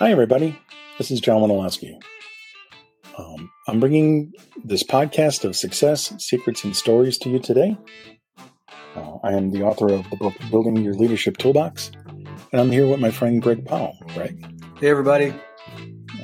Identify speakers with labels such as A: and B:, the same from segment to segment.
A: Hi, everybody. This is John Wandolowski. Um, I'm bringing this podcast of success, secrets, and stories to you today. Uh, I am the author of the book Building Your Leadership Toolbox, and I'm here with my friend Greg Powell. Greg.
B: Hey, everybody.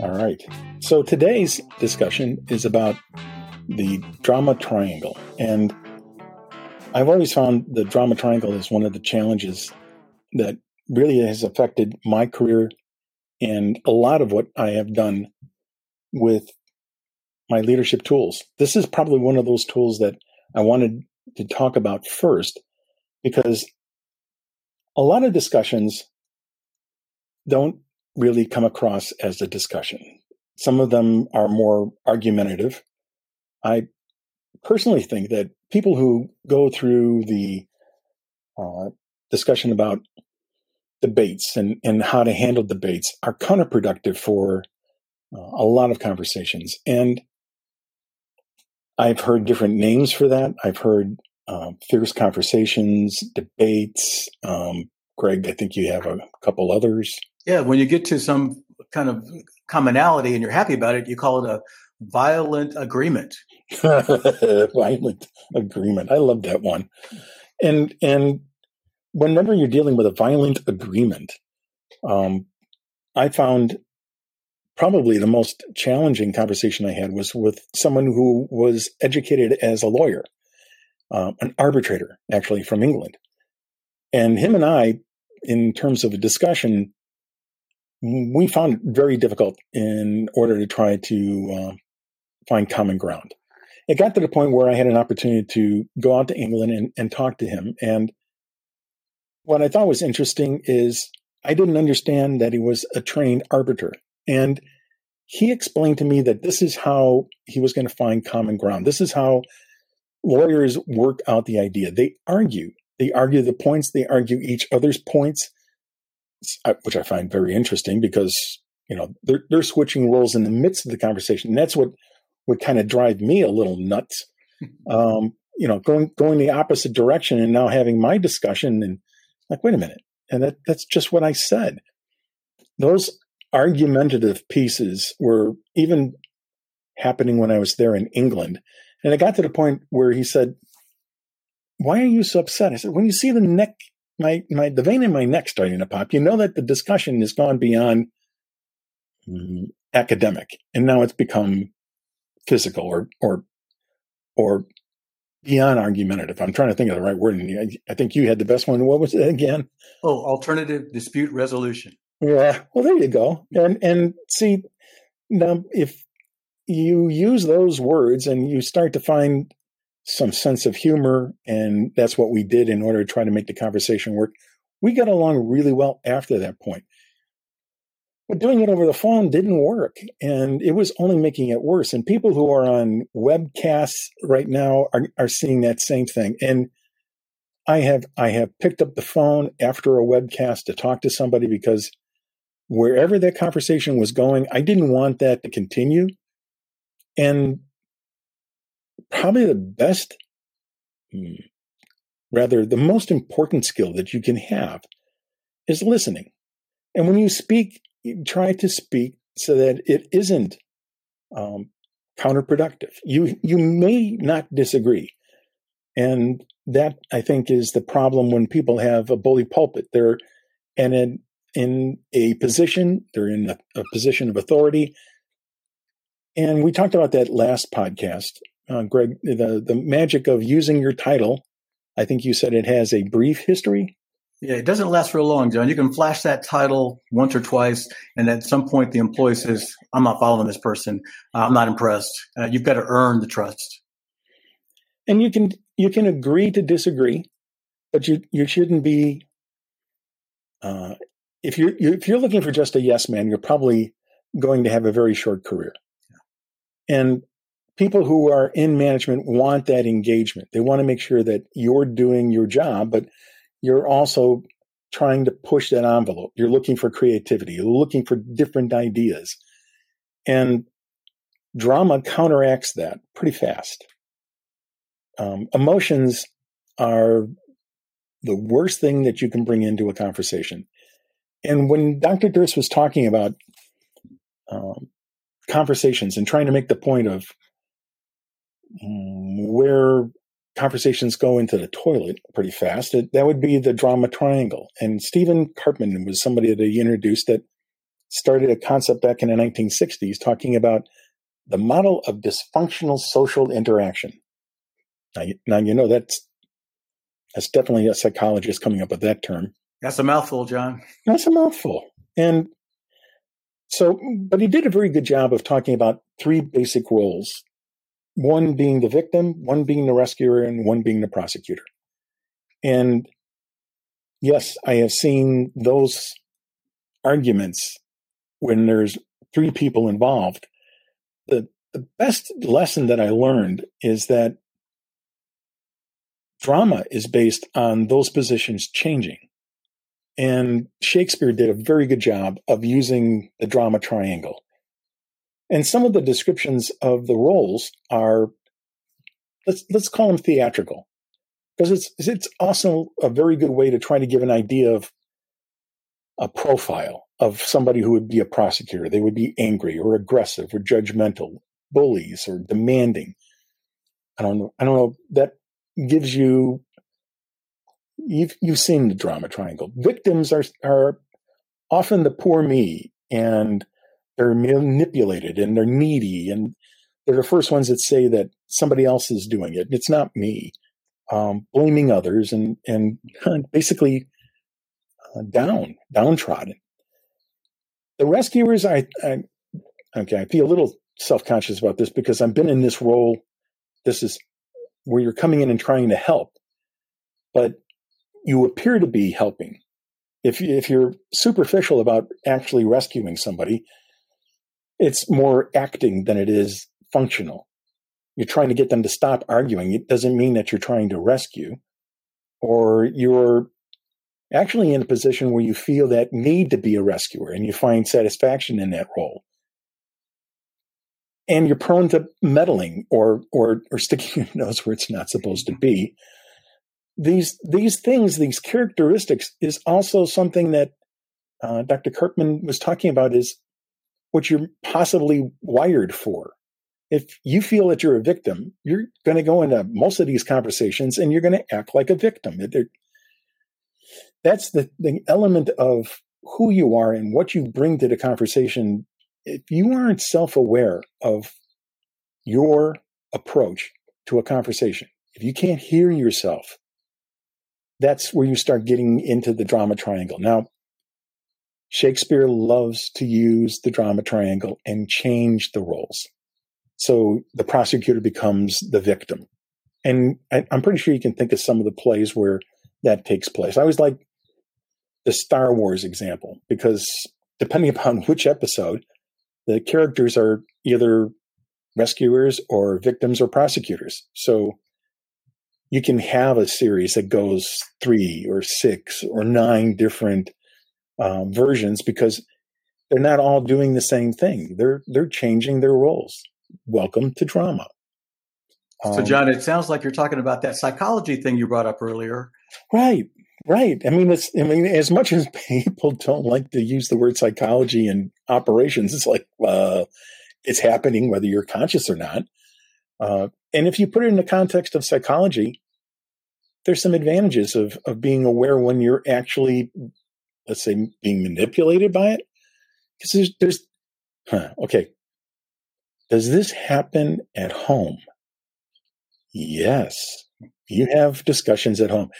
A: All right. So today's discussion is about the drama triangle. And I've always found the drama triangle is one of the challenges that really has affected my career and a lot of what I have done with my leadership tools. This is probably one of those tools that I wanted to talk about first because a lot of discussions don't really come across as a discussion. Some of them are more argumentative. I personally think that people who go through the uh, discussion about debates and, and how to handle debates are counterproductive for uh, a lot of conversations. And I've heard different names for that. I've heard uh, fierce conversations, debates. Um, Greg, I think you have a couple others.
B: Yeah, when you get to some kind of commonality and you're happy about it, you call it a violent agreement.
A: violent agreement. I love that one. And and whenever you're dealing with a violent agreement, um, I found probably the most challenging conversation I had was with someone who was educated as a lawyer, uh, an arbitrator, actually from England. And him and I, in terms of a discussion, we found it very difficult in order to try to uh, find common ground. It got to the point where I had an opportunity to go out to England and, and talk to him. And what I thought was interesting is I didn't understand that he was a trained arbiter. And he explained to me that this is how he was going to find common ground. This is how lawyers work out the idea. They argue. They argue the points, they argue each other's points, uh, which I find very interesting because, you know, they're, they're switching roles in the midst of the conversation. And that's what would kind of drive me a little nuts. Um, you know, going going the opposite direction and now having my discussion and like, wait a minute. And that, that's just what I said. Those argumentative pieces were even happening when I was there in England. And it got to the point where he said, Why are you so upset? I said, When you see the neck, my, my the vein in my neck starting to pop, you know that the discussion has gone beyond um, academic and now it's become physical or or or beyond argumentative. I'm trying to think of the right word. I think you had the best one. What was it again?
B: Oh, alternative dispute resolution.
A: Yeah. Well, there you go. And and see now if you use those words and you start to find some sense of humor, and that's what we did in order to try to make the conversation work. We got along really well after that point. But doing it over the phone didn't work, and it was only making it worse. And people who are on webcasts right now are, are seeing that same thing. And I have I have picked up the phone after a webcast to talk to somebody because wherever that conversation was going, I didn't want that to continue. And probably the best, hmm, rather, the most important skill that you can have is listening. And when you speak, try to speak so that it isn't um, counterproductive. You you may not disagree, and that I think is the problem when people have a bully pulpit. They're and in in a position, they're in a, a position of authority. And we talked about that last podcast, uh, Greg. The the magic of using your title. I think you said it has a brief history.
B: Yeah, it doesn't last for long, John. You can flash that title once or twice, and at some point, the employee says, "I'm not following this person. I'm not impressed." Uh, you've got to earn the trust.
A: And you can you can agree to disagree, but you you shouldn't be. Uh, if you're, you're if you're looking for just a yes man, you're probably going to have a very short career. And people who are in management want that engagement. They want to make sure that you're doing your job, but you're also trying to push that envelope. You're looking for creativity. You're looking for different ideas. And drama counteracts that pretty fast. Um, emotions are the worst thing that you can bring into a conversation. And when Dr. Durst was talking about um, conversations and trying to make the point of um, where conversations go into the toilet pretty fast, it, that would be the drama triangle. And Stephen Karpman was somebody that he introduced that started a concept back in the 1960s talking about the model of dysfunctional social interaction. Now, now you know that's that's definitely a psychologist coming up with that term.
B: That's a mouthful, John.
A: That's a mouthful. And so, but he did a very good job of talking about three basic roles one being the victim, one being the rescuer, and one being the prosecutor. And yes, I have seen those arguments when there's three people involved. The, the best lesson that I learned is that drama is based on those positions changing. And Shakespeare did a very good job of using the drama triangle. And some of the descriptions of the roles are let's let's call them theatrical. Because it's it's also a very good way to try to give an idea of a profile of somebody who would be a prosecutor. They would be angry or aggressive or judgmental, bullies or demanding. I don't know. I don't know. That gives you you've you've seen the drama triangle. Victims are are often the poor me and they're manipulated and they're needy and they're the first ones that say that somebody else is doing it. It's not me. Um, blaming others and and basically uh, down downtrodden. The rescuers, I, I okay, I feel a little self conscious about this because I've been in this role. This is where you're coming in and trying to help, but you appear to be helping. If, if you're superficial about actually rescuing somebody, it's more acting than it is functional. You're trying to get them to stop arguing. It doesn't mean that you're trying to rescue, or you're actually in a position where you feel that need to be a rescuer and you find satisfaction in that role. And you're prone to meddling or or or sticking your nose where it's not supposed to be these these things, these characteristics, is also something that uh, Dr. Karpman was talking about. Is what you're possibly wired for. If you feel that you're a victim, you're going to go into most of these conversations and you're going to act like a victim. It, that's the, the element of who you are and what you bring to the conversation. If you aren't self aware of your approach to a conversation, if you can't hear yourself, that's where you start getting into the drama triangle. Now, Shakespeare loves to use the drama triangle and change the roles. So the prosecutor becomes the victim. And I, am pretty sure you can think of some of the plays where that takes place. I always like the Star Wars example because depending upon which episode, the characters are either rescuers or victims or prosecutors. So you can have a series that goes three or six or nine different um, versions because they're not all doing the same thing. They're they're changing their roles. Welcome to drama.
B: Um, so, John, it sounds like you're talking about that psychology thing you brought up earlier.
A: Right, right. I mean, it's. I mean, as much as people don't like to use the word psychology in operations, it's like uh, it's happening whether you're conscious or not. Uh, and if you put it in the context of psychology, there's some advantages of of being aware when you're actually, let's say, being manipulated by it. Because there's, there's huh, okay. Does this happen at home? Yes. You have discussions at home.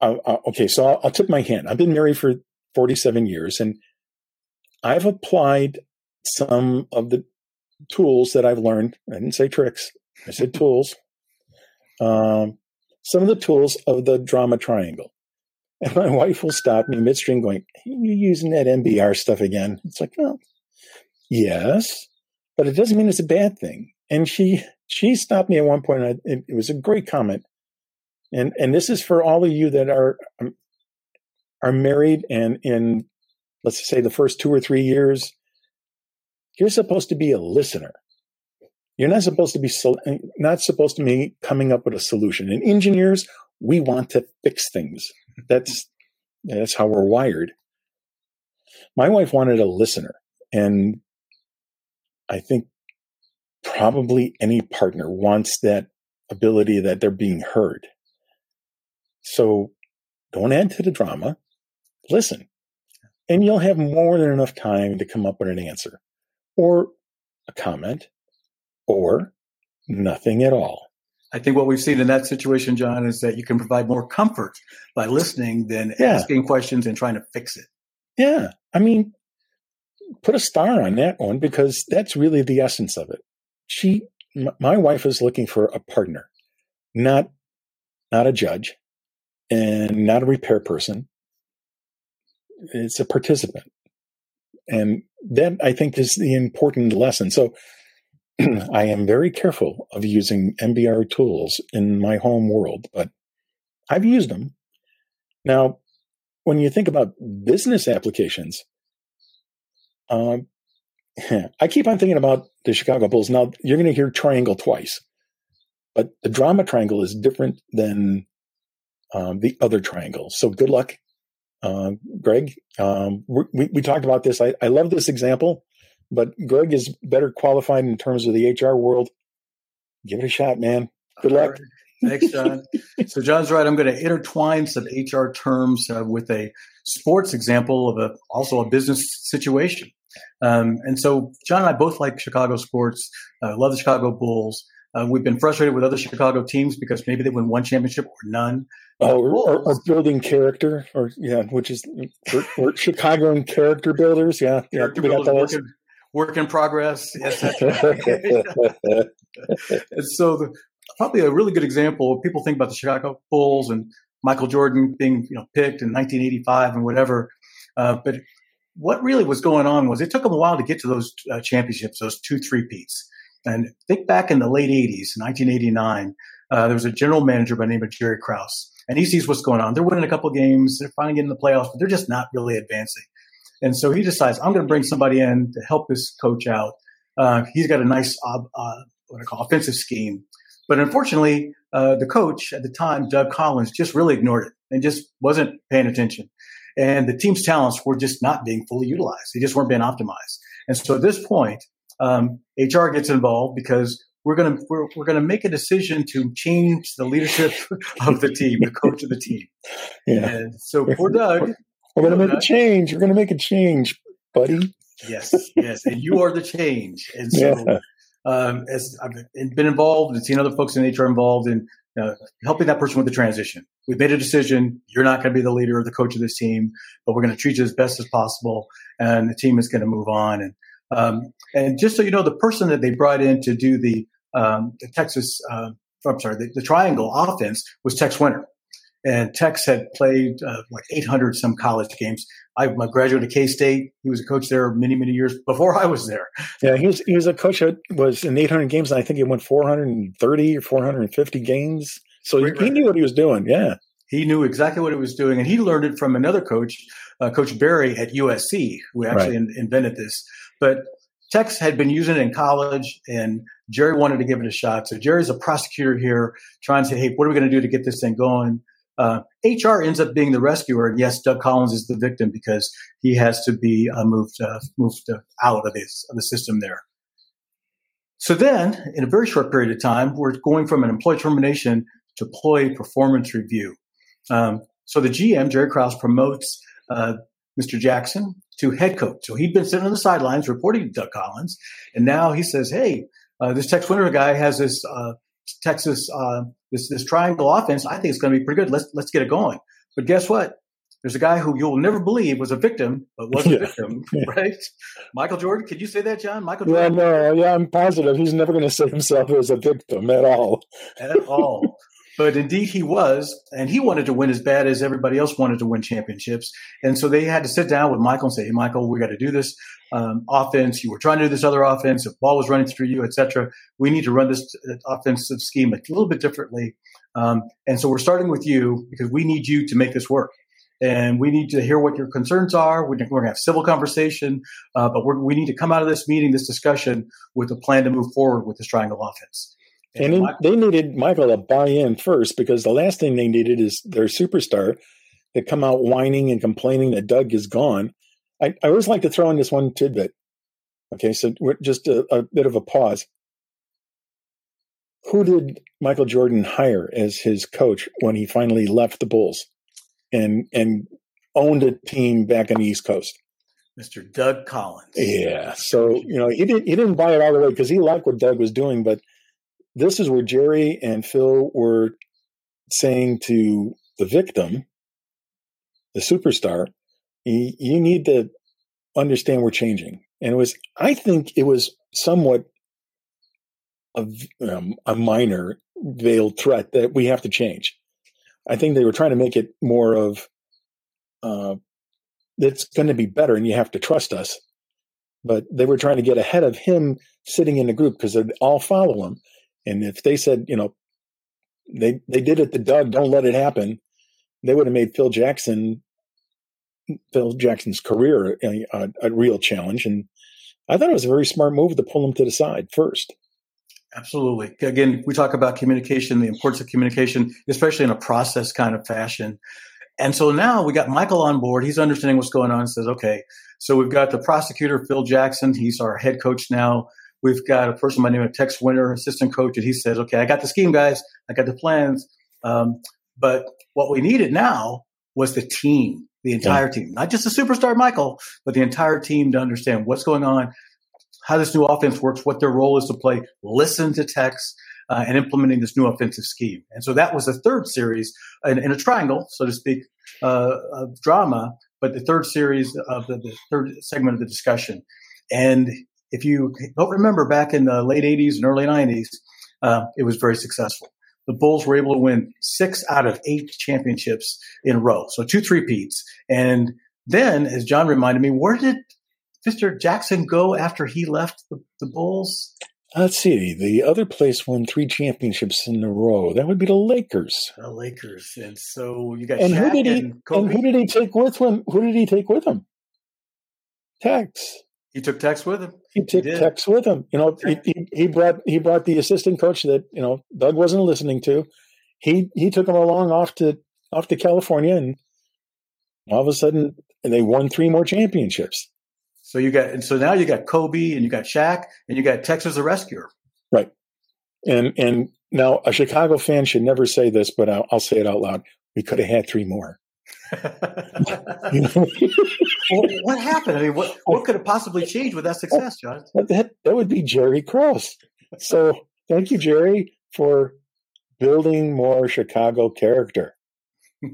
A: Uh, uh, okay, so I'll, I'll tip my hand. I've been married for 47 years, and I've applied some of the tools that I've learned. I didn't say tricks. I said tools. Um, some of the tools of the drama triangle. And my wife will stop me midstream going, You're using that MBR stuff again? It's like, well, yes, but it doesn't mean it's a bad thing. And she, she stopped me at one point. And I, it, it was a great comment. And, and this is for all of you that are, um, are married and in, let's say the first two or three years, you're supposed to be a listener. You're not supposed to be not supposed to be coming up with a solution. And engineers, we want to fix things. That's that's how we're wired. My wife wanted a listener, And I think probably any partner wants that ability that they're being heard. So don't add to the drama. Listen. And you'll have more than enough time to come up with an answer or a comment or nothing at all.
B: I think what we've seen in that situation, John, is that you can provide more comfort by listening than
A: Yeah.
B: asking questions and trying to fix it.
A: Yeah. I mean, put a star on that one because that's really the essence of it. She, m- my wife is looking for a partner, not, not a judge and not a repair person. It's a participant. And that I think is the important lesson. So I am very careful of using MBR tools in my home world, but I've used them. Now, when you think about business applications, um, I keep on thinking about the Chicago Bulls. Now, you're going to hear triangle twice, but the drama triangle is different than um, the other triangle. So good luck, uh, Greg. Um, we, we talked about this. I, I love this example, but Greg is better qualified in terms of the HR world. Give it a shot, man. Good luck.
B: All right. Thanks, John. so John's right. I'm going to intertwine some HR terms uh, with a sports example of a also a business situation. Um, and so John and I both like Chicago sports. Uh, love the Chicago Bulls. Uh, we've been frustrated with other Chicago teams because maybe they win one championship or none.
A: Oh, or, or, or building character, or yeah, which is we're, we're Chicago character builders. Yeah, yeah,
B: Character
A: we got
B: builders,
A: those.
B: Work, in, progress. Right. and so the, probably a really good example. People think about the Chicago Bulls and Michael Jordan being you know picked in 1985 and whatever, uh, but what really was going on was it took them a while to get to those uh, championships, those two three peats. And think back in the late 80s, 1989, uh, there was a general manager by the name of Jerry Krause, and he sees what's going on. They're winning a couple games, they're finally getting the playoffs, but they're just not really advancing. And so he decides, I'm going to bring somebody in to help this coach out. Uh, he's got a nice, uh, uh, what I call offensive scheme. But unfortunately, uh, the coach at the time, Doug Collins, just really ignored it and just wasn't paying attention. And the team's talents were just not being fully utilized. They just weren't being optimized. And so at this point, um, HR gets involved because we're going to we're, we're going to make a decision to change the leadership of the team, the coach of the team.
A: Yeah,
B: And so poor Doug,
A: we're going to make a change. We're going to make a change, buddy.
B: yes, yes, and you are the change. And so,
A: Yeah.
B: um, as I've been involved and seen other folks in HR involved in uh, helping that person with the transition. We've made a decision. You're not going to be the leader or the coach of this team, but we're going to treat you as best as possible, and the team is going to move on. And um, and just so you know, the person that they brought in to do the um, the Texas, uh, I'm sorry, the, the triangle offense was Tex Winter. And Tex had played uh, like 800 some college games. I'm a graduate of K State. He was a coach there many, many years before I was there.
A: Yeah, he was he was a coach that was in 800 games, and I think he won 430 or 450 games. So he, knew what he was doing. Yeah,
B: He knew exactly what he was doing, and he learned it from another coach, uh, Coach Barry at USC, who actually in, invented this. But Tex had been using it in college, and Jerry wanted to give it a shot. So Jerry's a prosecutor here, trying to say, "Hey, what are we going to do to get this thing going?" Uh, HR ends up being the rescuer, and yes, Doug Collins is the victim because he has to be uh, moved uh, moved out of, his, of the system there. So then, in a very short period of time, we're going from an employee termination to employee performance review. Um, so the GM, Jerry Krause, promotes uh, Mr. Jackson to head coach. So he'd been sitting on the sidelines reporting to Doug Collins, and now he says, "Hey, uh, this Tex Winter guy has this uh, Texas uh, this this triangle offense. I think it's going to be pretty good. Let's let's get it going." But guess what? There's a guy who you'll never believe was a victim, but was a victim,
A: Yeah.
B: right? Michael Jordan. Could you say that, John? Michael
A: yeah,
B: Jordan
A: no, yeah, I'm positive he's never going to say himself as a victim at all.
B: at all. But indeed, he was, and he wanted to win as bad as everybody else wanted to win championships. And so they had to sit down with Michael and say, "Hey, Michael, we got to do this um, offense. You were trying to do this other offense. The ball was running through you, etc. We need to run this uh, offensive scheme a little bit differently. Um, and so we're starting with you because we need you to make this work." And we need to hear what your concerns are. We're going to have civil conversation, uh, but we need to come out of this meeting, this discussion, with a plan to move forward with this triangle offense.
A: And he-
B: Michael-
A: they needed Michael to buy in first because the last thing they needed is their superstar to come out whining and complaining that Doug is gone. I, I always like to throw in this one tidbit. Okay, so just a, a bit of a pause. Who did Michael Jordan hire as his coach when he finally left the Bulls and and owned a team back on the East Coast?
B: Mr. Doug Collins.
A: Yeah. So, you know, he didn't he didn't buy it all the way because he liked what Doug was doing, but this is where Jerry and Phil were saying to the victim, the superstar, you, need to understand we're changing. And it was, I think it was somewhat a, um, a minor veiled threat that we have to change. I think they were trying to make it more of, uh, it's going to be better and you have to trust us. But they were trying to get ahead of him sitting in the group because they'd all follow him. And if they said, you know, they they did it to Doug, don't let it happen, they would have made Phil Jackson Phil Jackson's career a, a, a, real challenge. And I thought it was a very smart move to pull him to the side first.
B: Absolutely. Again, we talk about communication, the importance of communication, especially in a process kind of fashion. And so now we got Michael on board. He's understanding what's going on and says, okay, so we've got the prosecutor, Phil Jackson. He's our head coach now. We've got a person by the name of Tex Winter, assistant coach, and he says, okay, I got the scheme, guys. I got the plans. Um, but what we needed now was the team, the entire yeah. team, not just the superstar Michael, but the entire team to understand what's going on, how this new offense works, what their role is to play, listen to Tex, uh, and implementing this new offensive scheme. And so that was the third series in, in a triangle, so to speak, uh, of drama, but the third series of the, the third segment of the discussion. And if you don't remember back in the late 80s and early 90s, uh, it was very successful. The Bulls were able to win six out of eight championships in a row. So two three-peats. And then, as John reminded me, where did Mr. Jackson go after he left the, the Bulls?
A: Let's see. The other place won three championships in a row. That would be the Lakers.
B: The Lakers, and so you got
A: and
B: Shaq
A: who did he
B: and,
A: and, who did he take with him? Who did he take with him? Tex.
B: He took Tex with him.
A: He took he Tex with him. You know, he, he, he brought he brought the assistant coach that you know Doug wasn't listening to. He he took him along off to off to California, and all of a sudden they won three more championships.
B: So you got and so now you got Kobe and you got Shaq and you got Texas the Rescuer.
A: Right. And and now a Chicago fan should never say this, but I'll, I'll say it out loud. We could have had three more.
B: well, what happened? I mean, what what could have possibly changed with that success, John?
A: That that would be Jerry Krause. So thank you, Jerry, for building more Chicago character.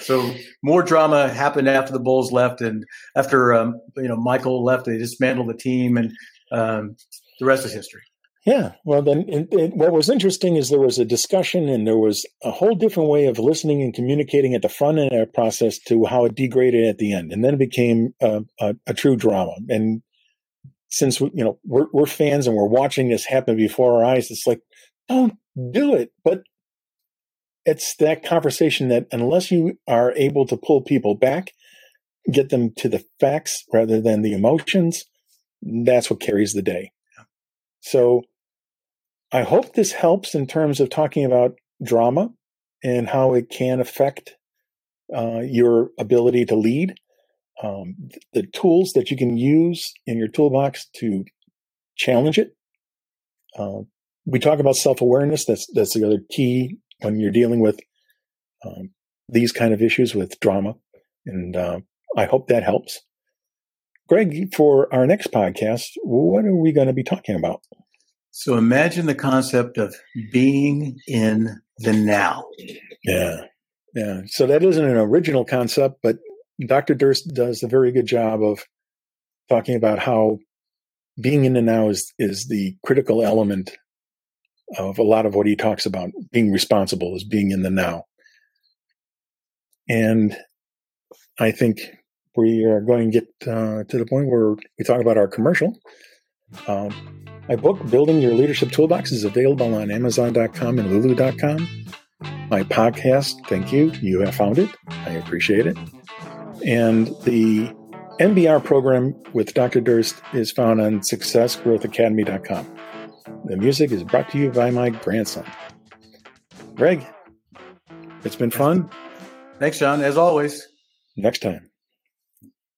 B: so more drama happened after the Bulls left, and after um, you know Michael left, they dismantled the team, and um, the rest is history.
A: Yeah. Well, then it, it, what was interesting is there was a discussion and there was a whole different way of listening and communicating at the front end of that process to how it degraded at the end. And then it became a, a, a true drama. And since, we, you know, we're, we're fans and we're watching this happen before our eyes, it's like, don't do it. But it's that conversation that unless you are able to pull people back, get them to the facts rather than the emotions, that's what carries the day. So I hope this helps in terms of talking about drama and how it can affect uh, your ability to lead. Um, the tools that you can use in your toolbox to challenge it. Uh, we talk about self awareness. That's that's the other key when you're dealing with um, these kind of issues with drama, and uh, I hope that helps. Greg, for our next podcast, what are we going to be talking about?
B: So imagine the concept of being in the now.
A: Yeah. Yeah. So that isn't an original concept, but Dr. Durst does a very good job of talking about how being in the now is, is the critical element of a lot of what he talks about. Being responsible is being in the now. And I think we are going to get uh, to the point where we talk about our commercial. Um, my book, Building Your Leadership Toolbox, is available on Amazon.com and Lulu.com. My podcast, thank you. You have found it. I appreciate it. And the MBR program with Dr. Durst is found on SuccessGrowthAcademy.com. The music is brought to you by my grandson. Greg, it's been fun.
B: Thanks, John, as always.
A: Next time.